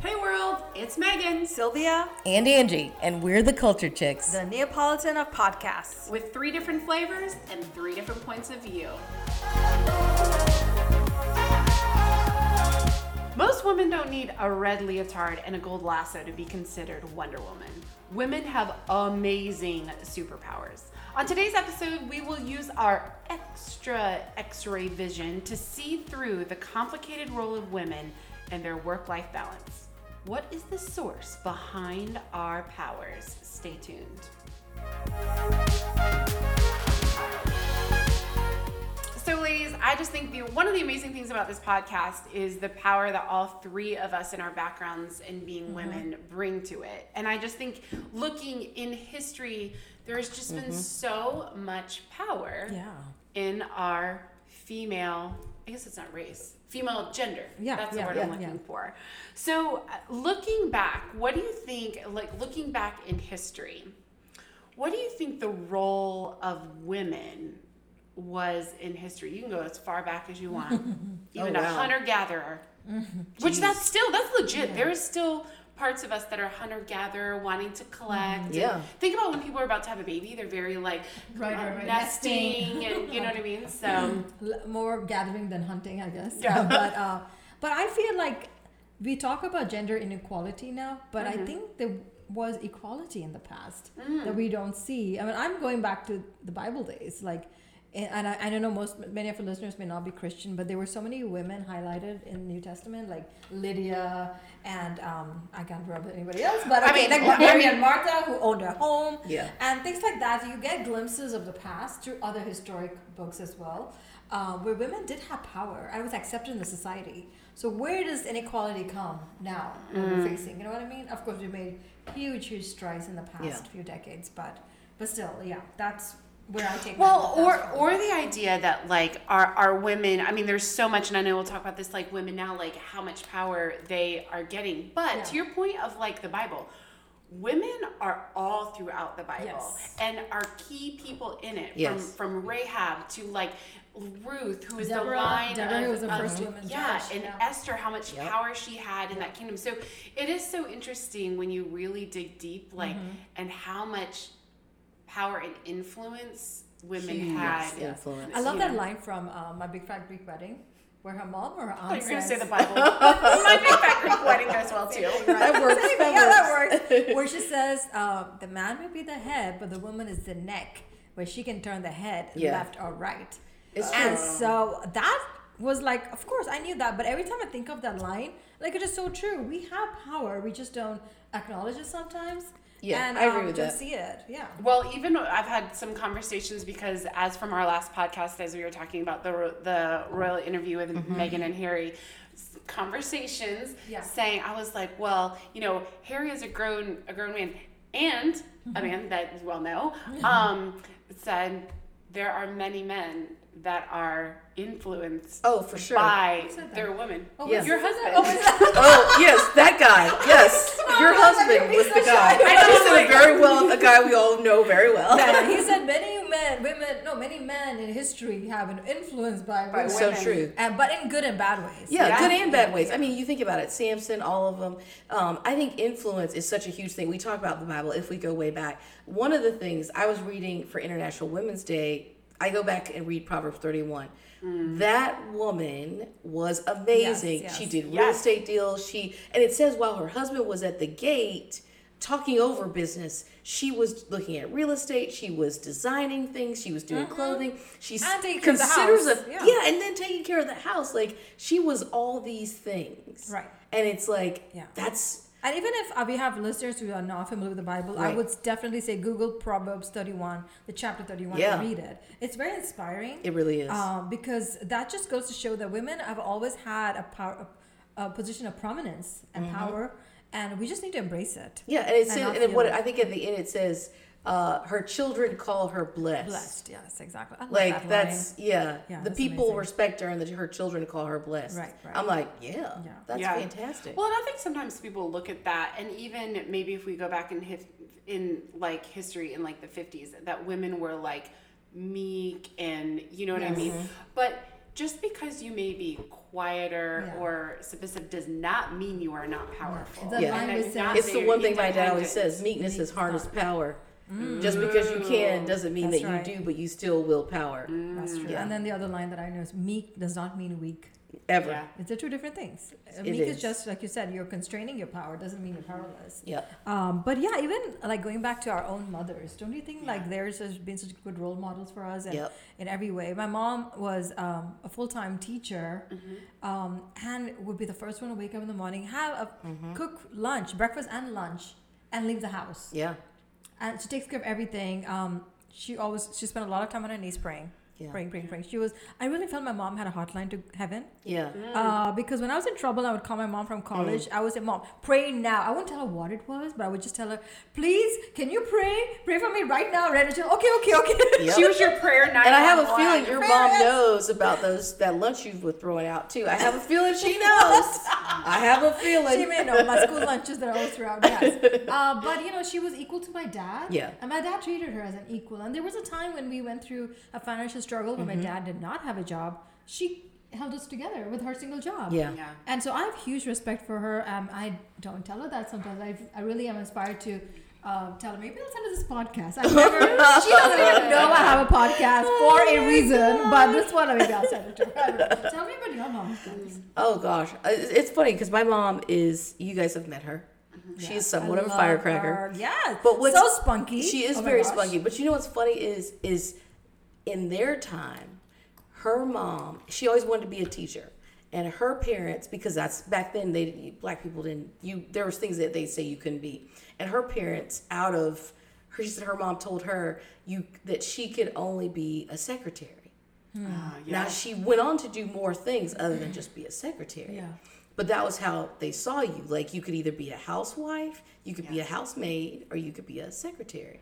Hey world, it's Megan Sylvia, and Angie, and we're the Cultured Chicks. the Neapolitan of podcasts. with three different flavors and three different points of view. Most women don't need a red leotard and a gold lasso to be considered Wonder Woman. Women have amazing superpowers. On today's episode, we will use our extra x ray vision to see through the complicated role of women and their work life balance. What is the source behind our powers? Stay tuned. So, ladies, I just think the one of the amazing things about this podcast is the power that all three of us in our backgrounds and being Mm-hmm. women bring to it. And I just think looking in history, there has just been Mm-hmm. so much power Yeah. in our female, I guess it's not race, female gender. Yeah, That's the word yeah, I'm looking yeah. for. So, uh, looking back, what do you think, like looking back in history, what do you think the role of women was in history? You can go as far back as you want, even a wow. hunter gatherer, which that's still that's legit. There is still parts of us that are hunter gatherer, wanting to collect. and Yeah. think about when people are about to have a baby; they're very like Right, uh, right, right. nesting, and you know what I mean. So more gathering than hunting, I guess. Yeah. but uh, but I feel like we talk about gender inequality now, but Mm-hmm. I think there was equality in the past Mm. that we don't see. I mean, I'm going back to the Bible days, like. And I, I don't know most many of our listeners may not be Christian, but there were so many women highlighted in the New Testament, like Lydia and um, I can't remember anybody else, but I okay, mean, like Mary and Martha who owned a home, Yeah. and things like that. You get glimpses of the past through other historic books as well, uh, where women did have power and was accepted in the society. So where does inequality come now that Mm. we're facing? You know what I mean? Of course, we made huge, huge strides in the past Yeah. few decades, but but still, yeah, that's where I take. Well, my or from. or the idea that like our our women. I mean, there's so much, and I know we'll talk about this. Like women now, like how much power they are getting. But Yeah. to your point of like the Bible, women are all throughout the Bible Yes. and are key people in it. Yes. From from Rahab to like Ruth, who is the Deborah- line Deborah of, was the of- first woman yeah, judge, and yeah. Esther, how much Yep. power she had in that kingdom. So it is so interesting when you really dig deep, like, Mm-hmm. and how much power and influence women Huge had. influence. I love you that line from uh, My Big Fat Greek Wedding, where her mom or her Oh, aunt you're gonna say says, the Bible. My big fat Greek wedding goes well too. That works. Same, that yeah, that works. works. Where she says, uh, the man may be the head, but the woman is the neck, where she can turn the head Yeah. left or right. It's and true. so that was like, of course, I knew that, but every time I think of that line, like it is so true. We have power, we just don't acknowledge it sometimes. Yeah, and, I agree um, with don't that. see it. Yeah. Well, even I've had some conversations because, as from our last podcast, as we were talking about the the royal interview with Meghan and Harry, conversations Yeah. saying I was like, well, you know, Harry is a grown a grown man and Mm-hmm. a man that you well know, um, said there are many men that are influenced Oh, for sure. by their women. Oh, Yes. Your husband. Oh, that- Oh, yes, that guy. Yes. Your Oh, husband was the guy. I know, He said like- it very well, a guy we all know very well. yeah, he said many men, women, no, many men in history have been influenced by, By women. So true. And, but in good and bad ways. Yeah, Yeah. good and bad ways. I mean, you think about it, Samson, all of them. Um, I think influence is such a huge thing. We talk about the Bible if we go way back. One of the things I was reading for International Women's Day, I go back and read Proverbs 31. Mm. That woman was amazing. Yes, She did real Yes. estate deals. She and it says while her husband was at the gate talking over business, she was looking at real estate. She was designing things. She was doing mm-hmm. clothing. Taking care the considers house. a Yeah. yeah, and then taking care of the house. Like she was all these things. Right. And it's like Yeah. that's And even if uh, we have listeners who are not familiar with the Bible, I would definitely say Google Proverbs 31, the chapter 31, Yeah. and read it. It's very inspiring. it really is. Um, because that just goes to show that women have always had a power, a, a position of prominence and Mm-hmm. power, and we just need to embrace it. yeah, and it and says not and what feel- I think at the end it says uh, her children call her blessed. Blessed, yes, exactly. I love Like that that's line. yeah, Yeah, the that's people amazing. respect her and that her children call her blessed. Right, right. I'm like, yeah, Yeah. that's Yeah. fantastic. Well, and I think sometimes people look at that, and even maybe if we go back in his, in like history in like the fifties, that women were like meek and you know what I mean. But just because you may be quieter Yeah. or submissive does not mean you are not powerful. It's Yeah. line And we that say- not It's the one thing my dad always says: meekness is hard as hard. Power. Just because you can doesn't mean That's that you do, but you still will power. That's true. Yeah. And then the other line that I know is meek does not mean weak. Ever. Yeah. It's the two different things. It meek is. is. just like you said, you're constraining your power. Doesn't mean you're powerless. Yep. Um, but yeah, even like going back to our own mothers, don't you think like theirs has been such good role models for us and Yep. in every way? My mom was um, a full time teacher Mm-hmm. um, and would be the first one to wake up in the morning, have a Mm-hmm. cook lunch, breakfast and lunch, and leave the house. Yeah. And she takes care of everything. Um, she always she spent a lot of time on her knees praying. Yeah. Praying, praying, praying. She was. I really felt my mom had a hotline to heaven. Yeah. Uh, because when I was in trouble, I would call my mom from college. Mm. I would say, "Mom, pray now." I wouldn't tell her what it was, but I would just tell her, "Please, can you pray? Pray for me right now." Right? And she'll, okay, okay, okay. Yep. She was your prayer night. And I have a on feeling your Fair mom enough. knows about those that lunch you were throwing out too. I have a feeling she knows. I have a feeling she feeling. may know my school lunches that I always threw out. Yes, uh, but you know, she was equal to my dad. Yeah. and my dad treated her as an equal. And there was a time when we went through a financial struggle when Mm-hmm. my dad did not have a job. She held us together with her single job. Yeah. Yeah. And so I have huge respect for her. Um, I don't tell her that sometimes. I, I really am inspired to uh, tell her, maybe I'll send her this podcast. I've never, she doesn't even know I have a podcast for a reason, but this one, maybe I'll send it to her. tell me about your mom's guys. Oh gosh, Uh, it's it's funny because my mom is. You guys have met her. She is somewhat I of a firecracker. her. Yes. But what's so spunky. She is Oh very gosh. spunky. But you know what's funny is is in their time, her mom, she always wanted to be a teacher. And her parents, because that's back then they black people didn't you there was things that they say you couldn't be. And her parents out of her she said her mom told her you that she could only be a secretary. Ah, yeah. Now she went on to do more things other than just be a secretary. Yeah. But that was how they saw you. Like you could either be a housewife, you could be a housemaid, or you could be a secretary.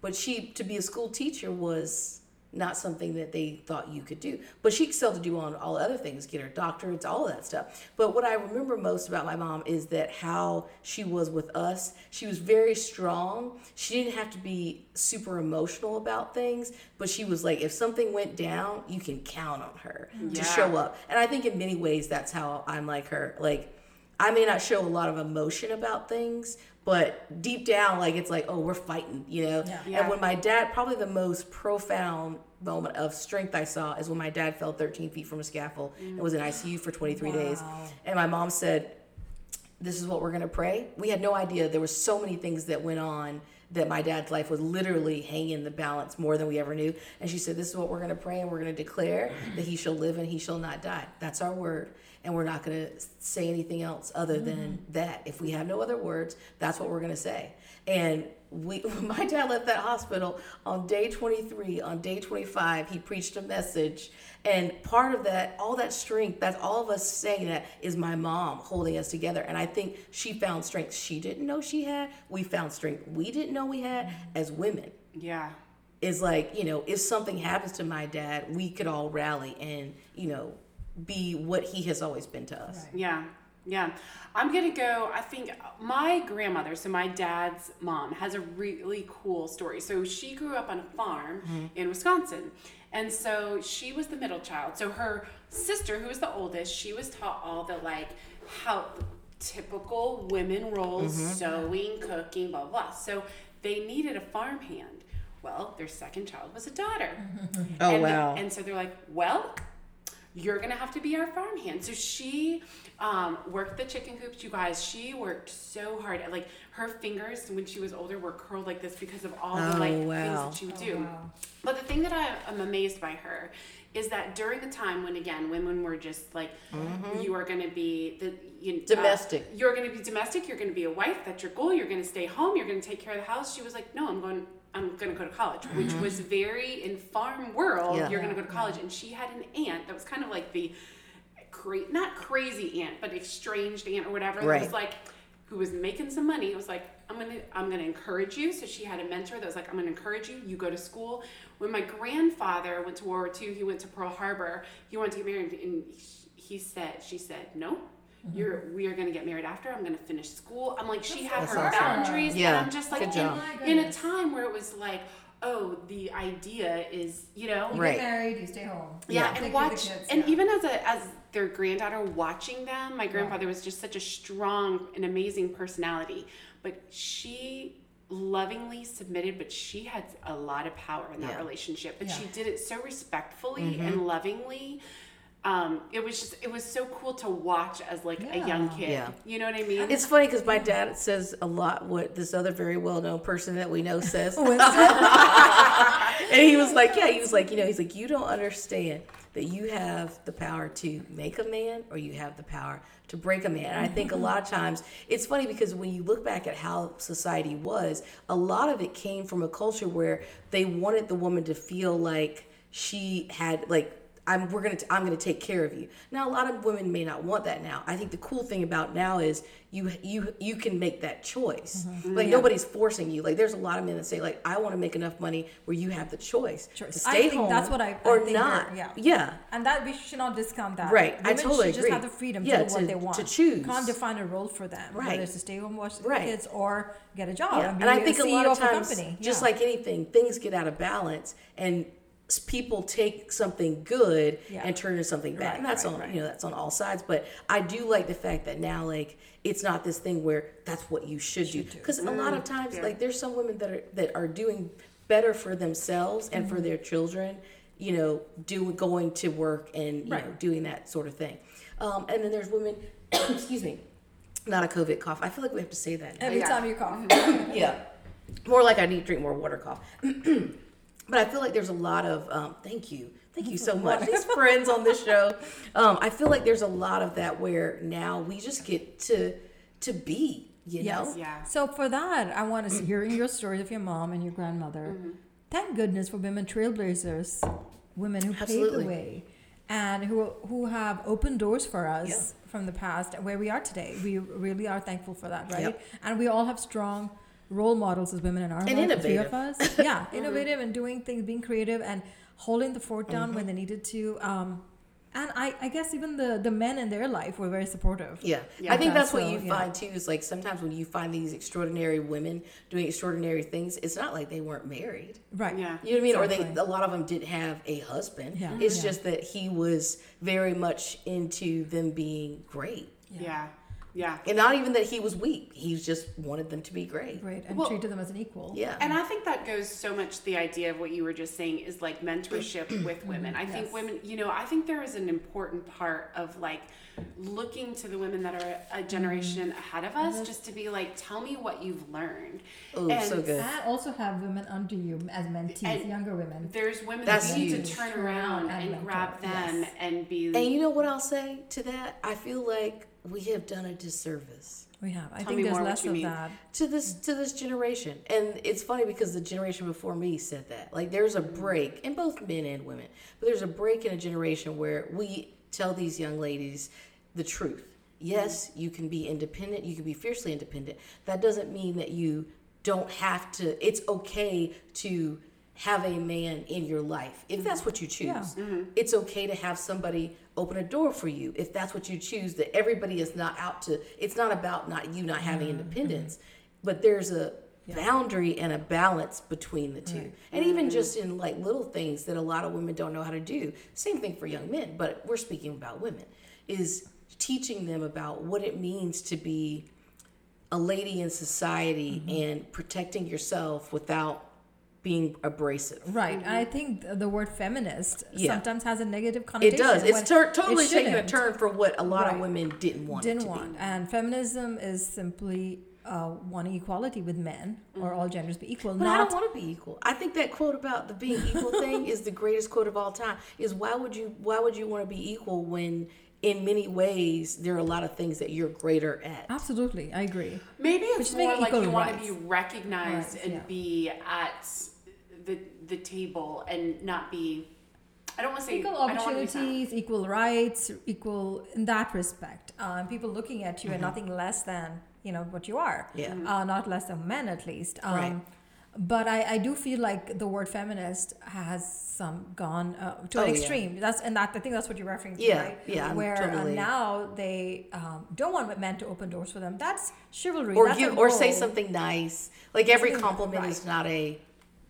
But she to be a school teacher was not something that they thought you could do. But she excelled to do on all other things, get her doctorates, all of that stuff. But what I remember most about my mom is that how she was with us. She was very strong. She didn't have to be super emotional about things, but she was like, if something went down, you can count on her to show up. And I think in many ways that's how I'm like her. Like I may not show a lot of emotion about things, but deep down, like it's like, oh, we're fighting, you know. Yeah. Yeah. And when my dad, probably the most profound moment of strength I saw is when my dad fell 13 feet from a scaffold and was in mm. ICU for 23 days. And my mom said, this is what we're going to pray. We had no idea there were so many things that went on that my dad's life was literally hanging in the balance more than we ever knew. And she said, This is what we're going to pray, and we're going to declare mm. that he shall live and he shall not die. That's our word. And we're not going to say anything else other than mm-hmm. that. If we have no other words, that's what we're going to say. And we, my dad left that hospital on day 23. On day 25, he preached a message. And part of that, all that strength, that's all of us saying that is my mom holding us together. And I think she found strength she didn't know she had. We found strength we didn't know we had mm-hmm. as women. Yeah. Is like, you know, if something happens to my dad, we could all rally and, you know, be what he has always been to us. Yeah. Yeah. I'm going to go. I think my grandmother, so my dad's mom, has a really cool story. So she grew up on a farm mm-hmm. in Wisconsin. And so she was the middle child. So her sister, who was the oldest, she was taught all the like how typical women roles mm-hmm. sewing, cooking, blah, blah. So they needed a farmhand. Well, their second child was a daughter. Oh, and, wow. And so they're like, well, you're gonna have to be our farmhand. So she um, worked the chicken coops. You guys, she worked so hard. Like her fingers, when she was older, were curled like this because of all the Oh, like wow. things that she would do. wow. But the thing that I am amazed by her is that during the time when again women were just like you are going to be the you, uh, Domestic. you're going to be domestic you're going to be a wife that's your goal you're going to stay home you're going to take care of the house she was like no i'm going i'm going to go to college which mm-hmm. was very in farm world Yeah. you're going to go to college. And she had an aunt that was kind of like the cra- not crazy aunt but estranged aunt or whatever that Right. was like who was making some money. It was like i'm gonna i'm gonna encourage you. So she had a mentor that was like i'm gonna encourage you. You go to school. When my grandfather went to world war ii he went to pearl harbor. He wanted to get married and he said she said no you're we are gonna get married after i'm gonna finish school i'm like she had That's her awesome. boundaries Yeah, and i'm just like in, job. Oh my in a time where it was like oh, the idea is, you know, You Right. get married, you stay home. yeah, Take and care of the watch, kids, and yeah. even as a as their granddaughter watching them, my grandfather was just such a strong and amazing personality, but she lovingly submitted, but she had a lot of power in that Yeah. relationship, but Yeah. she did it so respectfully Mm-hmm. and lovingly. Um, it was just it was so cool to watch as like a young kid. Yeah. You know what I mean? It's funny because my dad says a lot what this other very well known person that we know says. and he was like, yeah, he was like, you know, he's like, you don't understand that you have the power to make a man or you have the power to break a man. And I think a lot of times it's funny because when you look back at how society was, a lot of it came from a culture where they wanted the woman to feel like she had like I'm we're gonna I'm gonna take care of you. Now a lot of women may not want that now. I think the cool thing about now is you you you can make that choice. Mm-hmm. Like nobody's forcing you. Like there's a lot of men that say like I want to make enough money where you have the choice, Choice. to I stay think home that's what I- I or think not. yeah. yeah. And that we should not discount that. Right, I Women totally should just have the freedom Yeah, to do what to- they want. to choose. Can't define a role for them. Right. Whether it's to stay home, watch the Right. kids, or get a job. Yeah, And, and I think a CEO lot of times, company. just Yeah. like anything, things get out of balance, and people take something good Yeah. and turn it into something bad, Right, and that's right, on right. you know that's on all sides. But I do like the fact that now like it's not this thing where that's what you should, do do. because a lot Mm. of times Yeah. like there's some women that are that are doing better for themselves and Mm-hmm. for their children, you know, do going to work and you Right. know doing that sort of thing. Um, and then there's women, excuse me, not a COVID cough. I feel like we have to say that. every Yeah. time you cough. Yeah. More like I need to drink more water cough. but I feel like there's a lot of um, thank you. Thank you so much. These friends on this show. Um, I feel like there's a lot of that where now we just get to to be, you Yes. know? Yeah. So for that, I want to hearing your story of your mom and your grandmother. Thank goodness for women trailblazers, women who paved the way, and who who have opened doors for us Yeah. from the past where we are today. We really are thankful for that, right? Yep. And we all have strong role models as women in our And life. the Three of us, yeah, innovative and doing things, being creative and holding the fort down when they needed to. Um, and I, I guess even the the men in their life were very supportive. Yeah. Yeah. I think Okay, that's what you yeah. find too is like sometimes when you find these extraordinary women doing extraordinary things, it's not like they weren't married. Right. Yeah. You know what I mean? Or they a lot of them didn't have a husband. Yeah. It's Yeah. just that he was very much into them being great. Yeah. Yeah. And not even that he was weak. He just wanted them to be great. Great. And Well- treated them as an equal. Yeah. And I think that goes so much to the idea of what you were just saying is like mentorship with women. I think women, you know, I think there is an important part of like looking to the women that are a mm-hmm. generation ahead of us mm-hmm. just to be like, tell me what you've learned. Oh, so good. And also have women under you as mentees, And younger women. There's women That's that need to turn Turn around around and and grab them yes. and be. And you know what I'll say to that? I feel like we have done a disservice We have. I Tell think there's more less of mean. that. to this to this generation. And it's funny because the generation before me said that. Like there's a break in both men and women. But there's a break in a generation where we tell these young ladies the truth. Yes, you can be independent, you can be fiercely independent. That doesn't mean that you don't have to it's okay to have a man in your life if mm-hmm. that's what you choose. Yeah. It's okay to have somebody open a door for you if that's what you choose that everybody is not out to it's not about not you not having mm-hmm. independence but there's a boundary and a balance between the two. And even just in like little things that a lot of women don't know how to do same thing for young men but we're speaking about women is teaching them about what it means to be a lady in society and protecting yourself without being abrasive Right. And I think the word feminist Yeah. sometimes has a negative connotation. it does it's when tur- it totally taking a turn for what a lot of women didn't want Didn't to want. be. And feminism is simply uh, wanting equality with men or all genders be equal. But I don't want to be equal. I think that quote about the being equal thing is the greatest quote of all time. Is why would you why would you want to be equal when in many ways there are a lot of things that you're greater at. absolutely. I agree. Maybe it's just make more like equal you want to be recognized Rights, and yeah. be at the the table and not be. I don't want to say Equal I don't wanna be found. opportunities, equal rights, equal in that respect. Um, people looking at you and nothing less than you know what you are. Mm-hmm. Yeah. Mhm. Uh, not less than men at least. Um, Right. But I, I do feel like the word feminist has some gone uh, to Oh, an yeah. extreme. That's and that I think that's what you're referring to, Yeah, right? yeah, I'm Where totally- uh, now they um, don't want men to open doors for them. That's chivalry. Or that's give or say something nice. Like every compliment right. is not a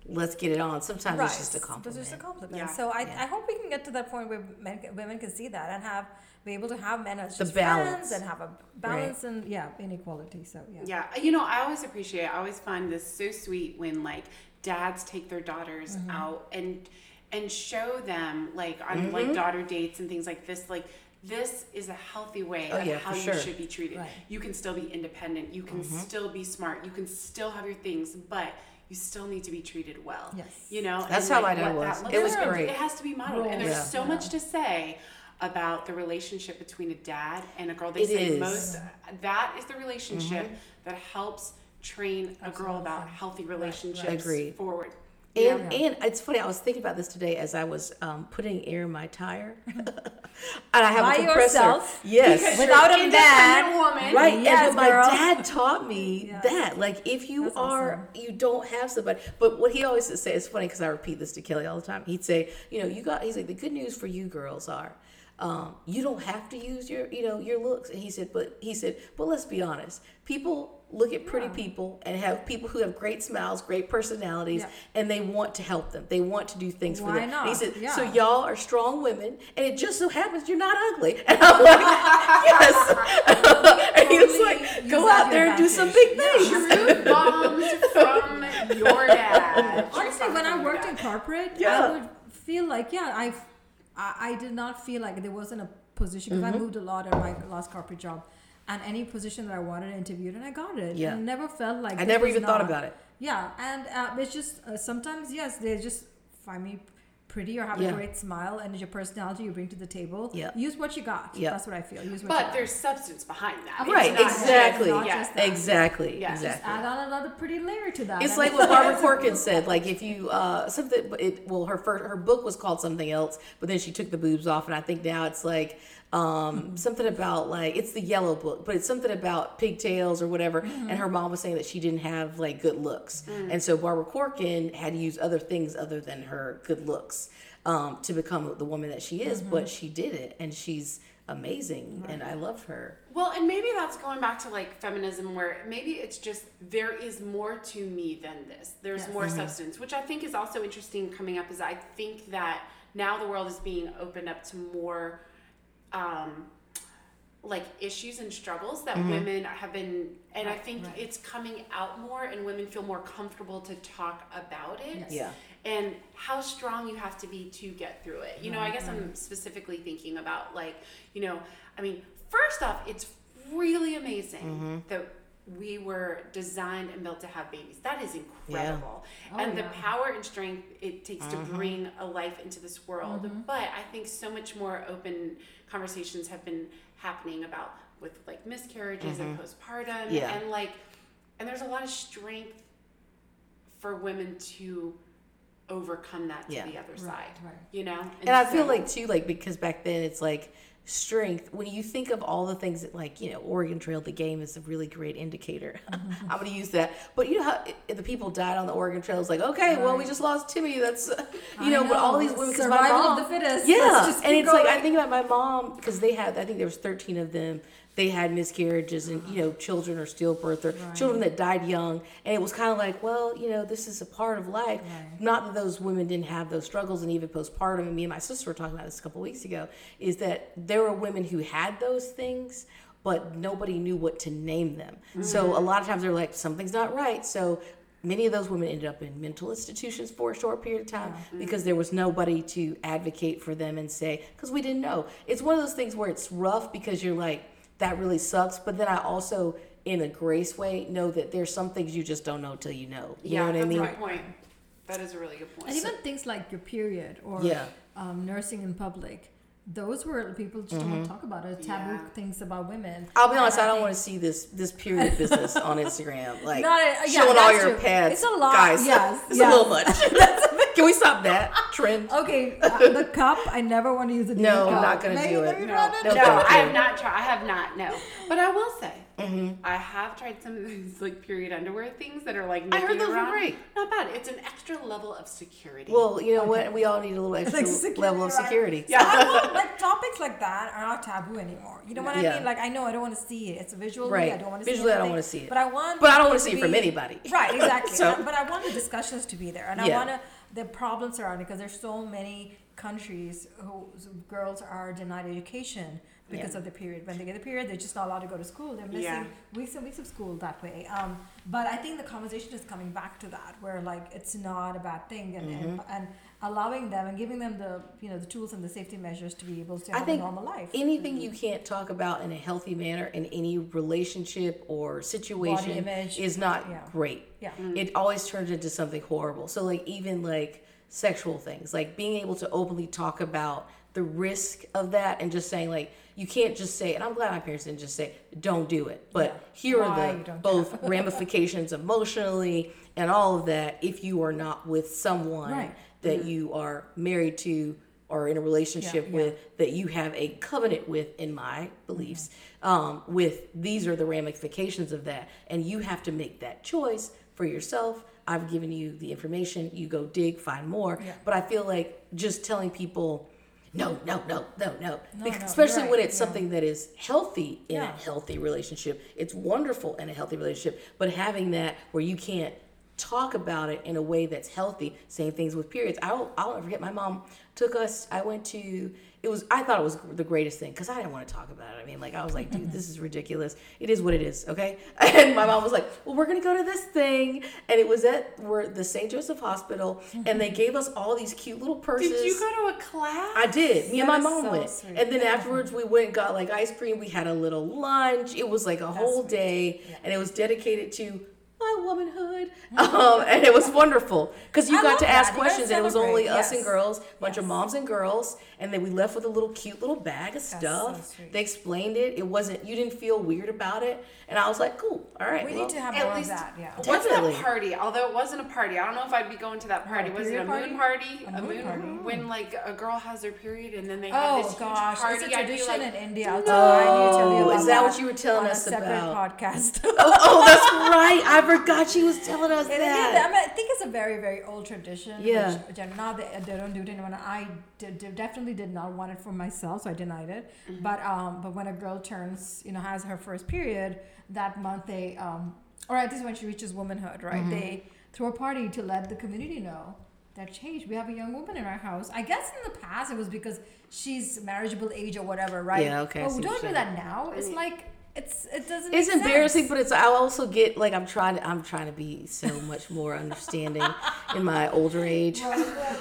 let's get it on. Sometimes right. it's just a compliment. It's just a compliment. Yeah. So I, Yeah. I hope we can get to that point where men, women can see that and have be able to have men as The just balance. friends and have a balance and yeah, inequality. So yeah. Yeah, you know, I always appreciate. I always find this so sweet when like dads take their daughters Mm-hmm. out and and show them like on Mm-hmm. like daughter dates and things like this. Like this is a healthy way Oh, of yeah, how you sure. should be treated. Right. You can still be independent. You can Mm-hmm. still be smart. You can still have your things, but you still need to be treated well. Yes. You know, That's and, how like, my dad what was. that It was great. It has to be modeled, and there's Yeah. so Yeah. much to say about the relationship between a dad and a girl. They It say is. most that is the relationship mm-hmm. that helps train a girl about healthy relationships Agreed. forward. And Yeah. and it's funny. I was thinking about this today as I was um, putting air in my tire, and I have By a compressor. yourself? Yes, Without a an man. woman. Right, Yes, and my girl. dad taught me Yes. that. Like, if you That's are, awesome. you don't have somebody. But what he always would say, it's funny because I repeat this to Kelly all the time. He'd say, you know, you got. He's like, the good news for you girls are, um, you don't have to use your, you know, your looks. And he said, but he said, but let's be honest. People look at pretty people and have people who have great smiles, great personalities, Yeah. and they want to help them. They want to do things for Why them. And he said, Yeah. so y'all are strong women, and it just so happens you're not ugly. And I'm like, yes. and he was like, go out there and do some advantage. big things. Truth bombs from your dad. Honestly, when I from your worked in corporate, Yeah. I would feel like yeah, I've, I I did not feel like there wasn't a position because Mm-hmm. I moved a lot in my last corporate job, and any position that I wanted I interviewed and I got it. Yeah. and never felt like I never even thought about it. Yeah, and uh, it's just uh, sometimes yes, they just find me pretty or have Yeah. a great smile and your personality you bring to the table. Yeah. use what you got. Yeah. that's what I feel. Use what you But got. there's substance behind that. Of Right, not just- exactly. Yeah. just that. Exactly. Yeah. Just Exactly. add on another pretty layer to that. It's like what Barbara Corcoran said. Like if you uh something, it well her first her book was called something else, but then she took the boobs off, and I think now it's like um mm-hmm. something about like it's the yellow book, but it's something about pigtails or whatever. Mm-hmm. And her mom was saying that she didn't have like good looks, mm. and so Barbara Corcoran had to use other things other than her good looks um to become the woman that she is. But mm-hmm. she did it, and she's amazing, and I love her. Well, and maybe that's going back to like feminism, where maybe it's just there is more to me than this. There's Yes. more substance, which I think is also interesting coming up. Is I think that now the world is being opened up to more, um, like issues and struggles that mm-hmm. women have been, and I think right. it's coming out more, and women feel more comfortable to talk about it. Yes. Yeah. and how strong you have to be to get through it. You know, I guess I'm mm-hmm. specifically thinking about like, you know, I mean, first off, it's really amazing mm-hmm. that we were designed and built to have babies. That is incredible. Oh, and the yeah. power and strength it takes to bring a life into this world. But I think so much more open conversations have been happening about with like miscarriages and mm-hmm. postpartum Yeah. and like and there's a lot of strength for women to overcome that to Yeah. the other Right, side. right. You know? And I feel like too, like because back then it's like strength. When you think of all the things that, like you know, Oregon Trail, the game is a really great indicator. I'm going to use that. But you know how i- the people died on the Oregon Trail? It's like, okay, well, we just lost Timmy. That's uh, you I know, but all know. these women. Survival of the fittest. Yeah, just and it's like I think about my mom because they had. I think there was 13 of them. They had miscarriages and you know uh-huh. children or stillbirth or children that died young, and it was kind of like, well, you know, this is a part of life. Right. Not that those women didn't have those struggles, and even postpartum. And me and my sister were talking about this a couple weeks ago. Is that there were women who had those things, but nobody knew what to name them. So mm-hmm. a lot of times they're like, something's not right. So many of those women ended up in mental institutions for a short period of time mm-hmm. because there was nobody to advocate for them and say because we didn't know. It's one of those things where it's rough because you're like that really sucks, but then I also in a grace way know that there's some things you just don't know till you know. You yeah, know what I mean? that's mean? a good point. That is a really good point. And even things like your period or Yeah. um, nursing in public, those were people just don't want to talk about it. Taboo Yeah. things about women. I'll be honest, And I don't want to see this this period business on Instagram. Like Not a- yeah, showing all your true. pads. It's a lot, Guys, yes, it's yes. a little much. Can we stop that trend? Okay, uh, the cup. I never want to use a No, cup. I'm not gonna Maybe do it. me No. No, no, I have not tried. I have not. No, but I will say, Mm-hmm. I I have tried some of these like period underwear things that are like I heard those were around. great. Not bad. It's an extra level of security. Well, you know what? We all need a little extra Like security, level of right? security. Yeah. I want, like topics like that are not taboo anymore. You know what I mean? Like I know I don't want to see it. It's a visual. Right. I don't want to see Visually, I don't wanna see it. But I want. But I don't wanna see it from anybody. Right. Exactly. So- but I want the discussions to be there, and I want to the problems surrounding because there's so many countries whose girls are denied education because Yeah. of the period. When they get the period, they're just not allowed to go to school. They're missing Yeah. weeks and weeks of school that way. Um, but I think the conversation is coming back to that, where like it's not a bad thing, and, and, Mm-hmm. and allowing them and giving them the you know the tools and the safety measures to be able to I have think a normal life. anything mm-hmm. you can't talk about in a healthy manner in any relationship or situation image. is not Yeah. great. Yeah. Mm. It always turns into something horrible. So like even like sexual things, like being able to openly talk about the risk of that and just saying like you can't just say and I'm glad my parents didn't just say don't do it. But Yeah. here Why are the both ramifications emotionally and all of that if you are not with someone Right. That you are married to or in a relationship yeah. with that you have a covenant with in my beliefs um, with these are the ramifications of that. And you have to make that choice for yourself. I've given you the information. You go dig find more. Yeah. but i feel like just telling people no no no no no, no, especially when right, it's yeah. something that is healthy in Yeah. a healthy relationship it's wonderful in a healthy relationship. But having that where you can't talk about it in a way that's healthy. Same things with periods. I'll I'll never forget. My mom took us. I went to. It was. I thought it was the greatest thing because I didn't want to talk about it. I mean, like I was like, dude, this is ridiculous. It is what it is. Okay. And my mom was like, well, we're gonna go to this thing, and it was at we're the St. Joseph Hospital, and they gave us all these cute little purses. Did you go to a class? I did. Me and my mom so went. sweet. And then afterwards, we went and got like ice cream. We had a little lunch. It was like a whole day, and it was dedicated to my womanhood. Um, and it was wonderful because you I got to ask that. You questions, and it was only celebrate. us and girls, a bunch of moms and girls. And then we left with a little cute little bag of so stuff. sweet. they explained it. It wasn't, you didn't feel weird about it. And I was like, cool. All right. we well, need to have At more least- of that. Yeah. What's Definitely. that party? Although it wasn't a party, I don't know if I'd be going to that party. a was it a period moon party? party? A moon party. When like a girl has her period and then they have Oh this huge gosh, party. it's a I'd be tradition like, in India. I'll tell you, I need to tell you Oh, is that what you were telling on us a separate about? podcast. oh, oh, that's right. I forgot she was telling us And that. again, I, mean, I think it's a very, very old tradition. Yeah. Which, which now they, they don't do it anymore. I did, definitely did not want it for myself, so I denied it. Mm-hmm. But um, but when a girl turns, you know, has her first period that month, they um, or at least when she reaches womanhood, right? Mm-hmm. They throw a party to let the community know that change. We have a young woman in our house. I guess in the past it was because she's marriageable age or whatever, right? Yeah, okay, But we don't do that now. It's like it's it doesn't. it's make embarrassing sense. but it's i also get like i'm trying to i'm trying to be so much more understanding in my older age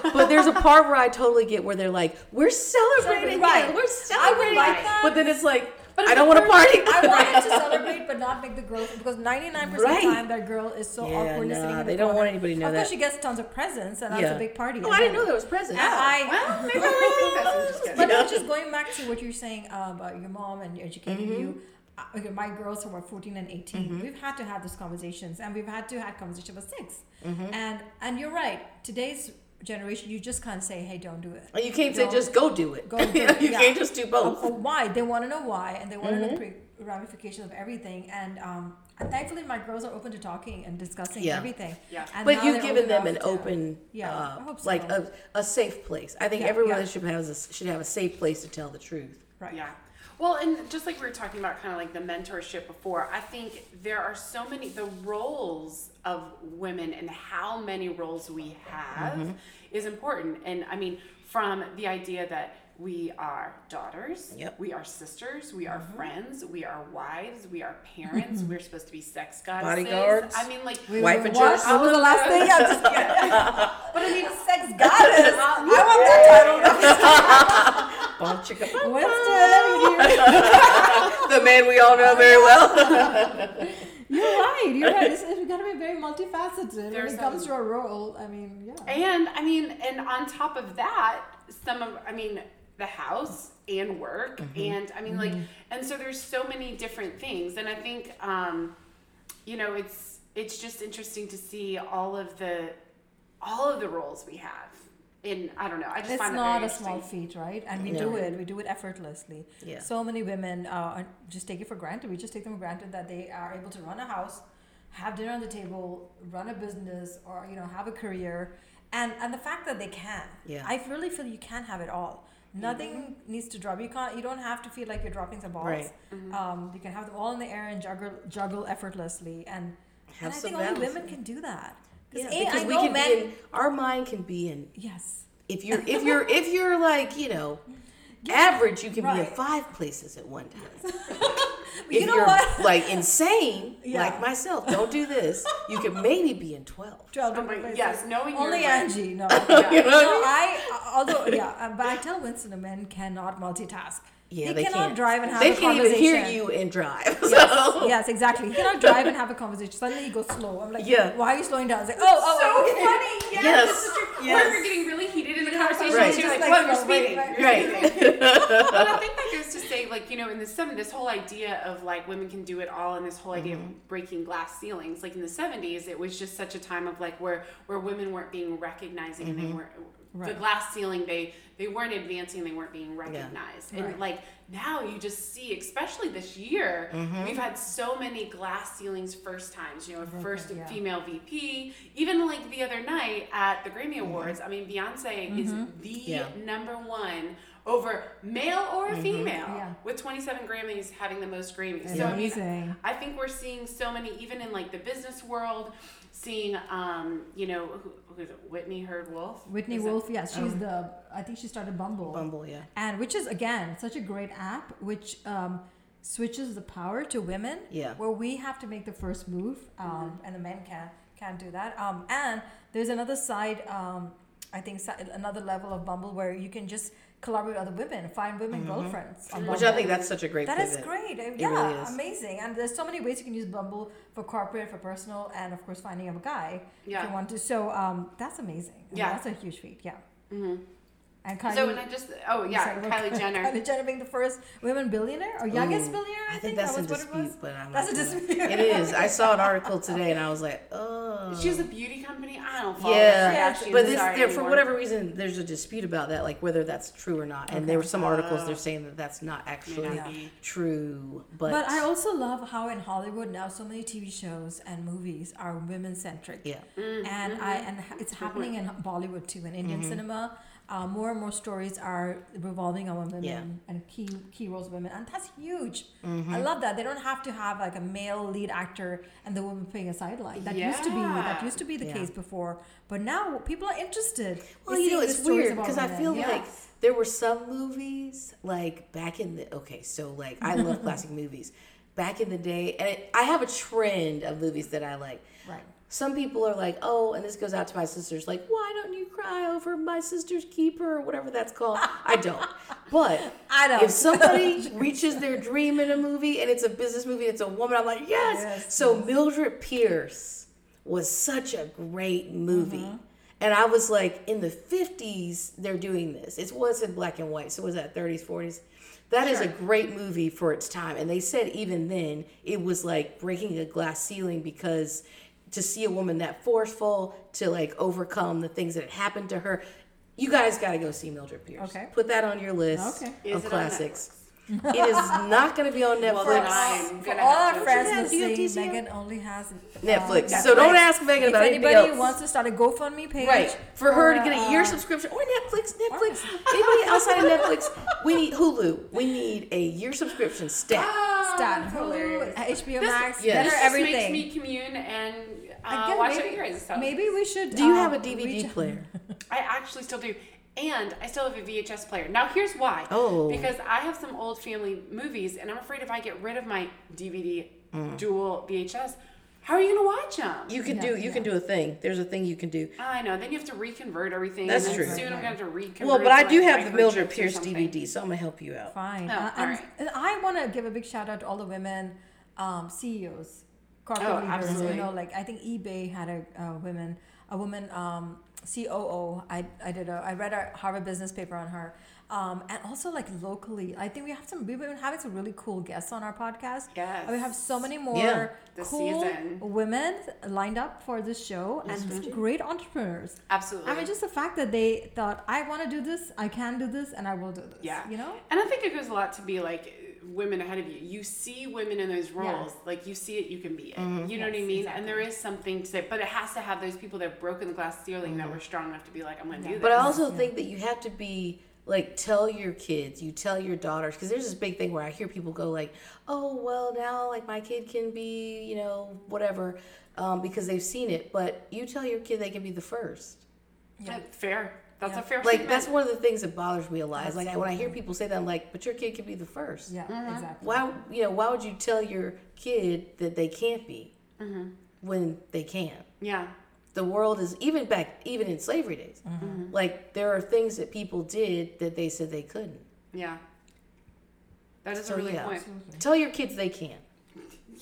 but there's a part where i totally get where they're like we're celebrating Right. it. we're celebrating like that. but then it's like But i don't want to party I wanted to celebrate, but not make the girl because ninety nine percent of the time that girl is so Yeah, awkwardly sitting nah, in they the don't corner. want anybody to know Of course, that. she gets tons of presents, and that's Yeah. a big party. oh i didn't know there was presents And I, well, maybe I'll rethink this. I'm just but then just going back to what you're saying uh, about your mom and educating Mm-hmm. you. Uh, Okay, my girls who are 14 and 18, we've had to have these conversations, and we've had to have conversations with 6 Mm-hmm. And and you're right. Today's generation, you just can't say, "Hey, don't do it." And you can't say Don't- just go do it Go do it, you yeah. can't just do both Of- of why they want to know why and they want to Mm-hmm. know pre- ramifications of everything and um and thankfully my girls are open to talking and discussing Yeah. everything Yeah. and but you've given them an to- open Yeah, uh, so. like a, a safe place i think Yeah, every yeah. relationship has a, should have a safe place to tell the truth right Yeah. Well, and just like we were talking about kind of like the mentorship before, I think there are so many, the roles of women and how many roles we have Mm-hmm. is important. And I mean, from the idea that we are daughters, Yep. Mm-hmm. we are sisters, we are friends, we are wives, we are parents, we're supposed to be sex goddesses. Bodyguards. I mean, like, Wife and what, was the last thing. I'm just but I mean, sex goddess I want that title. Chicka. Winston the man we all know very well. You're right. You're right. It's, it's got to be very multifaceted when it comes to a role. I mean yeah. And I mean, and on top of that, some of, I mean, the house and work, and I mean, like, and so there's so many different things, and I think, um, you know, it's it's just interesting to see all of the all of the roles we have in I don't know. I just it's find not a small feat, right? And we No. do it. We do it effortlessly. Yeah. So many women uh, just take it for granted. We just take them for granted that they are able to run a house, have dinner on the table, run a business, or you know have a career, and and the fact that they can. Yeah. I really feel you can have it all. Nothing needs to drop. You can't. You don't have to feel like you're dropping some balls. Right. Um, you can have them all in the air and juggle juggle effortlessly. And, Have and I think only women can do that. Yeah, A, because I we know can men. be in our mind can be in yes. if you're if you're if you're like you know average you can be in five places at one time You if know you're what? like insane Yeah. like myself don't do this you can maybe be in 12 Twelve Oh different my- places. yes, knowing only your brain. Angie. No, You know what I no, mean? I although yeah, uh, but I tell Winston the men cannot multitask. Yeah they, they cannot can't drive and have they a can't even conversation. hear you and drive Yes, so yes, exactly. He cannot drive and have a conversation. Suddenly he goes slow. I'm like, Yeah. why are you slowing down? It's like, oh, oh, so oh, okay. funny. Yes. Yes. It's such a- Yes. Or you're getting really heated in the conversation. Right. Right. You're like, like, what? You're speeding. right. You're right speeding. but I think that goes to say, like, you know, in the some this whole idea of like women can do it all, and this whole idea Mm-hmm. of breaking glass ceilings. Like in the '70s, it was just such a time of like where where women weren't being recognized and Mm-hmm. they weren't the glass ceiling. They they weren't advancing. They weren't being recognized. And Right. like now, you just see, especially this year, Mm-hmm. we've had so many glass ceilings first times. You know, first yeah. female VP. Even like the other night at the Grammy Awards, I mean, Beyonce is the Mm-hmm. Yeah. number one over male or female Yeah. with 27 Grammys having the most Grammys. So I mean, Amazing. I think we're seeing so many, even in like the business world, seeing, um, you know, who, who is it? Whitney Herd Wolfe. Whitney Is it- Wolfe, yes, she's the. I think she started Bumble. bumble yeah and which is again such a great app which um, switches the power to women Yeah. where we have to make the first move um, and the men can can't do that um, and there's another side um, i think another level of bumble where you can just collaborate with other women find women girlfriends on Mm-hmm. which i think that's such a great That is pivot. great. Uh, It Yeah, really is. amazing. And there's so many ways you can use Bumble for corporate, for personal, and of course finding a guy if you want to. So um, that's amazing. And Yeah. that's a huge feat. Yeah. Mhm. And Kylie, So, and I just, oh yeah, sorry, Kylie Jenner. Kylie Jenner being the first women billionaire or youngest Ooh, billionaire. I, I think that's that in was what it was. dispute, but I'm That's not a dispute. It is. I saw an article today, and I was like, oh. She has a beauty company. I don't follow Yeah, that but this, there, for whatever reason, there's a dispute about that, like whether that's true or not. And there were some articles they're uh, saying that that's not actually not be. true. But, But I also love how in Hollywood now so many TV shows and movies are women centric. yeah, and mm-hmm. I and it's happening in Bollywood too in Indian mm-hmm. cinema. Uh, more and more stories are revolving around women Yeah. and key key roles of women, and that's huge. I love that they don't have to have like a male lead actor and the woman playing a sideline. That used to be that used to be the Yeah. case before, but now people are interested. Well, you know, it's weird because I feel like there were some movies, like back in the okay, so like I love classic movies. Back in the day, and it, I have a trend of movies that I like. Some people are like, oh, and this goes out to my sisters, like, why don't you cry over my sister's keeper or whatever that's called? I don't. But I don't. if somebody reaches their dream in a movie and it's a business movie, it's a woman, I'm like, yes. Yes, so Mildred Pierce was such a great movie. Mm-hmm. And I was like, in the 50s, they're doing this. It was in black and white. So was that 30s, 40s? That is a great movie for its time. And they said even then, it was like breaking a glass ceiling because to see a woman that forceful, to like overcome the things that had happened to her, you guys got to go see Mildred Pierce. Okay. Put that on your list Okay. Is of it classics. it is not going to be on Netflix. Well, I'm For all have our friends Yeah, do you have listening, Megan only has uh, Netflix. Netflix. So don't ask Megan If about anything anybody else. wants to start a GoFundMe page, Right. For her to get a year uh, subscription or Netflix, Netflix. Anybody outside of Netflix, we need Hulu. We need a year subscription stat. Stat, That's Hulu, hilarious. HBO This- Max, Yes. better This just everything. makes me commune and uh, Again, watch maybe, it stuff. maybe we should. Do you um, have a DVD reach- player? I actually still do. And I still have a VHS player. Now here's why. Oh. Because I have some old family movies and I'm afraid if I get rid of my DVD dual VHS, how are you gonna watch them? You can Yeah, do you can do a thing. There's a thing you can do. I know. Then you have to reconvert everything. That's and then true. Soon I'm gonna have to reconvert. Well, but I do like, have the Mildred Pierce. DVD, so I'm gonna help you out. Fine. Oh, Uh, alright. and I want to give a big shout out to all the women um, CEOs, corporate Oh, leaders. absolutely. You know, like I think eBay had a, a women, a woman um, COO. I, I did a I read a Harvard Business paper on her, um, and also like locally. I think we have some. We've been having some really cool guests on our podcast. Yes. And we have so many more Yeah. Cool season. women lined up for this show, and some great entrepreneurs. Absolutely. I mean, just the fact that they thought, I want to do this, I can do this, and I will do this. Yeah. You know? And I think it goes a lot to be like women ahead of you. You see women in those roles, like you see it, you can be it. You know what I Yes, mean? And there is something to say, but it has to have those people that have broken the glass ceiling that were strong enough to be like, I'm going to do this. But I also think that you have to be like tell your kids, you tell your daughters, because there's this big thing where I hear people go like, "Oh, well, now like my kid can be, you know, whatever," um, because they've seen it. But you tell your kid they can be the first. Yeah, fair. That's a fair Like statement. that's one of the things that bothers me a lot. Is like I, when I hear people say that, I'm like, "But your kid can be the first. Yeah, mm-hmm. exactly. Why, you know, why would you tell your kid that they can't be mm-hmm. when they can? Yeah. the world is even back even in slavery days mm-hmm. like there are things that people did that they said they couldn't Yeah. That is so a really yeah point. tell your kids they can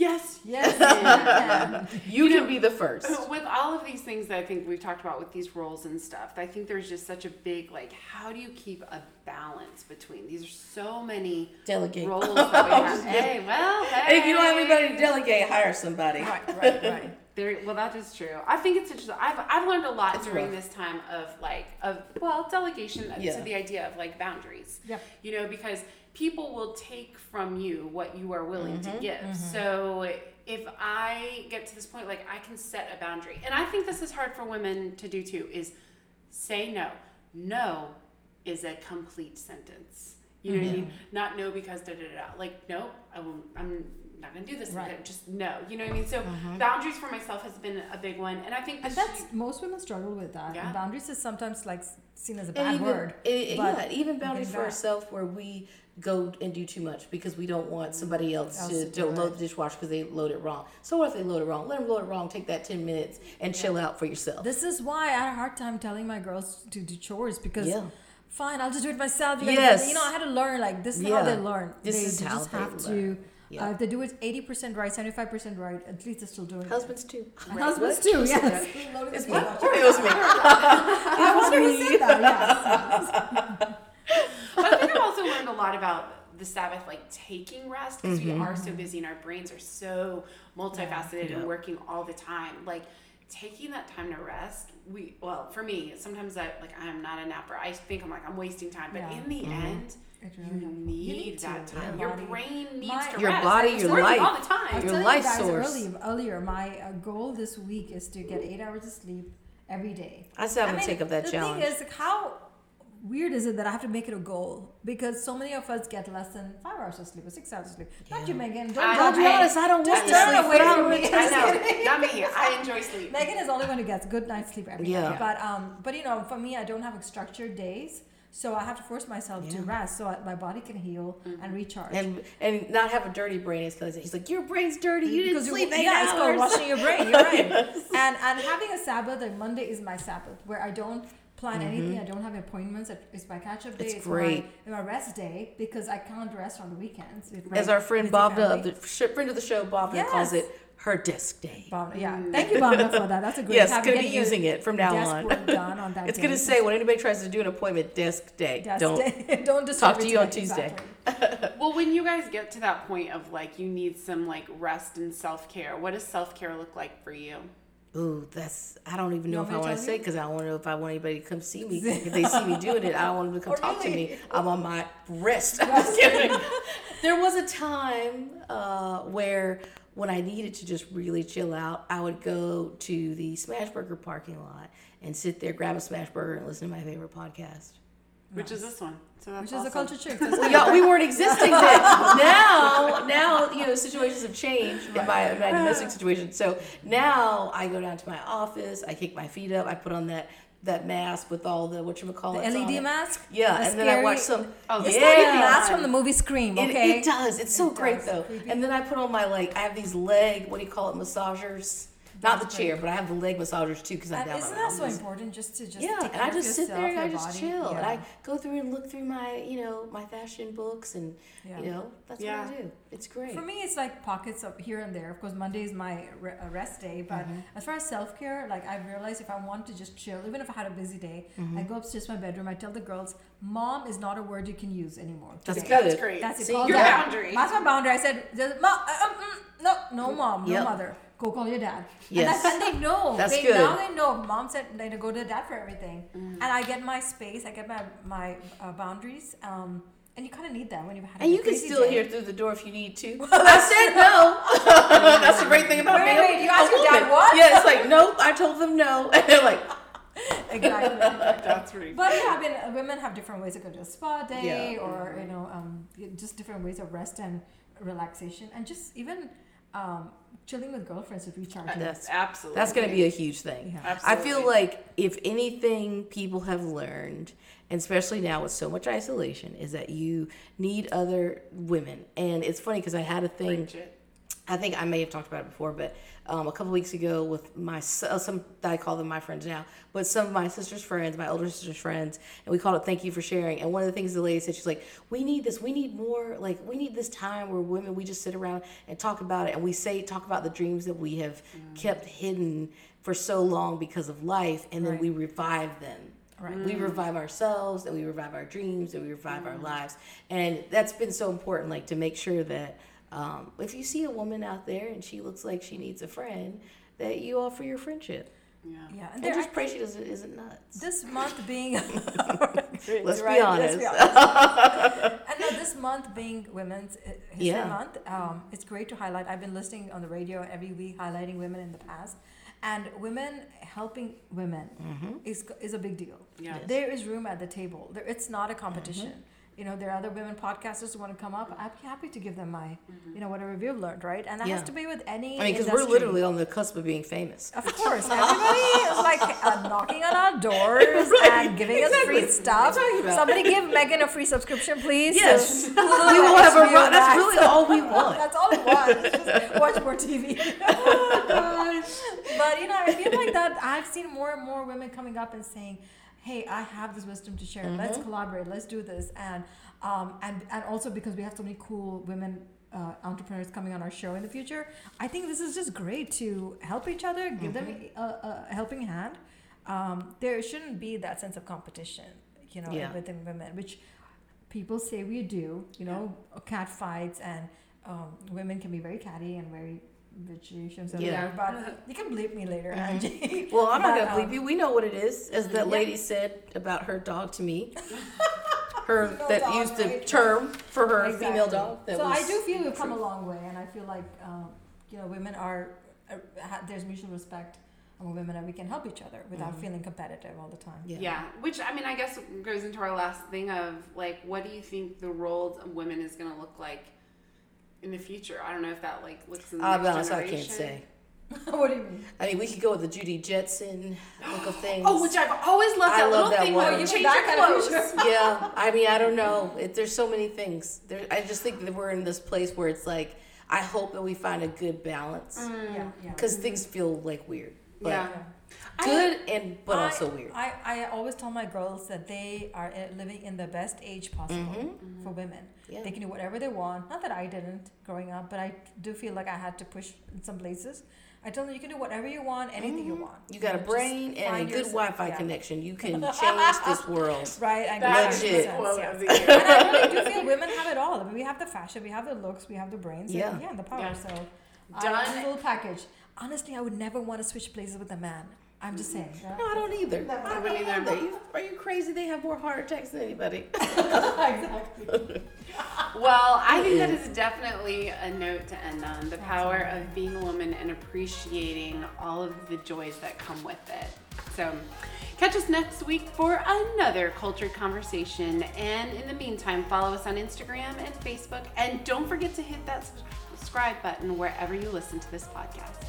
Yes. Yes. yeah. you can be the first With all of these things that I think we've talked about with these roles and stuff, I think there's just such a big like, how do you keep a balance between these? Are so many delegate roles that we have. hey, well, hey. if you don't have anybody to delegate hire somebody right, right, right. There, well, that is true. I think it's interesting. I've, I've learned a lot It's during rough. this time of like of well delegation uh, Yeah. to the idea of like boundaries. Yeah. You know, because people will take from you what you are willing Mm-hmm. to give. Mm-hmm. So if I get to this point, like I can set a boundary, and I think this is hard for women to do too. Is say no. No is a complete sentence. You know what I mean? Mm-hmm. Not no because da da da. da. Like no, I won't. I'm not gonna do this. Right. Just no. You know what I mean? So mm-hmm. boundaries for myself has been a big one, and I think And this that's most women struggle with that. Yeah. Boundaries is sometimes like seen as a bad even, word. it- it- but yeah even boundaries for back. ourselves where we go and do too much because we don't want somebody else, Else to, to to load the dishwasher because they load it wrong so what if they load it wrong let them load it wrong take that 10 minutes and chill out for yourself This is why I had a hard time telling my girls to do chores because Yeah. fine, I'll just do it myself. You know, Yes. You know, I had to learn like this is how they learn. This they, is they how just they have to. learn. Yeah. Uh, if they do it eighty percent right, seventy five percent right. At least they're still doing it. husbands too it. And husbands too. Yes. It's was me I wonder who said that. Yes. but I think I've also learned a lot about the Sabbath, like taking rest, because we are Mm-hmm. so busy and our brains are so multifaceted Yeah. and working all the time. Like taking that time to rest, we well for me sometimes I like I am not a napper. I think I'm like I'm wasting time, but Yeah. in the Mm-hmm. end. It You need, you need that to. time. Your Your body- brain needs My- to Your rest. body, It's your life. all the I time. Your telling life you guys source. Early, earlier, my uh, goal this week is to get eight hours of sleep every day. I said I'm I gonna mean, take up that the challenge. thing is, like, how weird is it that I have to make it a goal? Because so many of us get less than five hours of sleep or six hours of sleep. Not you, Megan. Don't I- judge I'll be honest, I don't Just want to turn sleep away from I'm- me. I know, not me. I enjoy sleep. Megan is only going to get good night's sleep every Yeah. night. But um, but you know, for me, I don't have structured days, so I have to force myself to rest so I, my body can heal and recharge. and and not have a dirty brain is because he's like your brain's dirty. You didn't because sleep eight yeah, it's called hours. washing your brain. You're right. And and having a Sabbath, like Monday is my Sabbath, where I don't plan mm-hmm. anything. I don't have appointments. It's my catch up day. It's it's great. My, my rest day because I can't rest on the weekends. with As our friend busy Bobna, the sh- friend of the show, Bobna calls it her desk day. Bobna, yeah. Mm. Thank you, Bobna, for that. That's a great. Yes, have- gonna be using it from now desk on. work done on that It's gonna say when anybody tries to do an appointment, desk day. Desk Don't. day. don't disturb Talk to you on. Tuesday. Exactly. Well, when you guys get to that point of like you need some like rest and self care, what does self care look like for you? Ooh, that's I don't even know if I want to say because I don't know if I want anybody to come see me. if they see me doing it, I don't want them to come Oh, talk to me. I'm on my rest. I'm just kidding. there was a time uh, where when I needed to just really chill out, I would go to the Smashburger parking lot and sit there, grab a Smashburger, and listen to my favorite podcast. Which is this one? So that's Which is a awesome. culture chick. That's Well, y'all, we weren't existing then. Now, now you know situations have changed in my, my domestic situation. So now I go down to my office, I kick my feet up, I put on that that mask with all the what you call The it, LED mask. Yeah, The and then I watch some. Oh, It's yeah, like the mask from the movie Scream. It, Okay. it does. It's so It great does. though. Creepy. And then I put on my like I have these leg what do you call it massagers. Not the chair, but I have the leg massagers too because I'm down isn't that so important just to just yeah, and I just sit there and I just body? chill and I go through and look through my, you know, my fashion books and Yeah. you know, that's Yeah. what I do. It's great. For me, it's like pockets of here and there. Of course, Monday is my rest day. But Mm-hmm. as far as self care, like I've realized if I want to just chill, even if I had a busy day, Mm-hmm. I go upstairs to my bedroom. I tell the girls, "Mom is not a word you can use anymore." That's today." good. That's great. That's it. See, Call your dad. boundary. That's my boundary. I said, "Mom, uh, um, mm, no, no, mom, no Yep. mother. Go call your dad." Yes. And, that's, and they know. That's they, good. Now they know. Mom said they go to dad for everything, Mm. and I get my space. I get my my uh, boundaries. Um, and you kind of need that when you've had. a and you can still day. hear through the door if you need to. I said no. That's the great thing about Wait, being a- wait, you a asked your dad woman. what? Yeah, it's like nope. I told them no, and they're like, exactly. That's pretty. But yeah, I mean, uh, women have different ways to go to a spa day, Yeah. or you know, um, just different ways of rest and relaxation, and just even um, chilling with girlfriends to recharge. you. That's- absolutely. that's going to be a huge thing. Yeah. I feel like if anything people have learned, and especially now with so much isolation, is that you need other women. And it's funny because I had a thing. Preach. I think I may have talked about it before, but um, a couple weeks ago with my uh, some I call them my friends now, but some of my sister's friends, my older sister's friends, and we called it "Thank you for sharing." And one of the things the lady said, she's like, "We need this. We need more. Like we need this time where women we just sit around and talk about it, and we say talk about the dreams that we have kept hidden for so long because of life, and then Right. we revive them." Right. We revive ourselves and we revive our dreams and we revive our lives. And that's been so important, like to make sure that um, if you see a woman out there and she looks like she needs a friend, that you offer your friendship. Yeah. Yeah, and And there, just I pray think she doesn't isn't nuts. this month being Let's right, be honest. and no, this month being Women's History Yeah. Month, um, it's great to highlight. I've been listening on the radio every week, highlighting women in the past, and women helping women Mm-hmm. is is a big deal. Yeah. Yes. There is room at the table. There, it's not a competition. You know, there are other women podcasters who want to come up. I'd be happy to give them my, you know, whatever we've learned, right? And that Yeah. has to be with any. I mean, because we're literally on the cusp of being famous. Of course, everybody is like uh, knocking on our doors and giving us free stuff. What are you talking about? Somebody give Megan a free subscription, please. Yes, to we will have a run. That's really all we want. That's all we want. Just watch more TV. but you know, I feel like that. I've seen more and more women coming up and saying, "Hey, I have this wisdom to share. Let's Mm-hmm. collaborate. Let's do this." And um, and and also because we have so many cool women. Uh, entrepreneurs coming on our show in the future. I think this is just great to help each other, give them Mm-hmm. a, a helping hand. Um, there shouldn't be that sense of competition, you know, Yeah. within women, which people say we do. You know, cat fights and um, women can be very catty and very bitchy. shouldn't Yeah. that, but you can bleep me later, Angie. Well, I'm not gonna believe um, you. We know what it is, as that Yeah. lady said about her dog to me. Her Female that dog, used the right? term for her Exactly. female dog. That so was I do feel we've come a long way, and I feel like um, you know women are uh, ha- there's mutual respect among women, and we can help each other without feeling competitive all the time. Yeah. Yeah, which I mean, I guess goes into our last thing of like, what do you think the role of women is going to look like in the future? I don't know if that like looks in the I'll be next honest, I can't say. what do you mean? I mean, we could go with the Judy Jetson look of things. Oh, which I've always loved I that love little that thing one. where Oh, you you change that your kind of clothes. yeah, I mean, I don't know. It, there's so many things. There, I just think that we're in this place where it's like, I hope that we find a good balance Mm. Yeah, yeah. because things feel like weird, but Yeah. good and but I- also weird. I, I always tell my girls that they are uh, living in the best age possible for women. Mm-hmm. Yeah. They can do whatever they want. Not that I didn't growing up, but I do feel like I had to push in some places. I tell them you can do whatever you want, anything you want. Mm-hmm. You got a Just brain and a good yourself- Wi-Fi yeah. connection. You can change this world. Right, I That is Legit. the quote Yeah. of the year. and I really do feel women have it all. I mean, we have the fashion, we have the looks, we have the brains, Yeah. and yeah, the power. Yeah. So, Done. uh, full package. Honestly, I would never want to switch places with a man. I'm just saying. No, I don't either. I I don't wouldn't either. either. You, are you crazy? They have more heart attacks than anybody. exactly. Well, I think that is definitely a note to end on the power of being a woman and appreciating all of the joys that come with it. So, catch us next week for another cultured conversation. And in the meantime, follow us on Instagram and Facebook. And don't forget to hit that subscribe button wherever you listen to this podcast.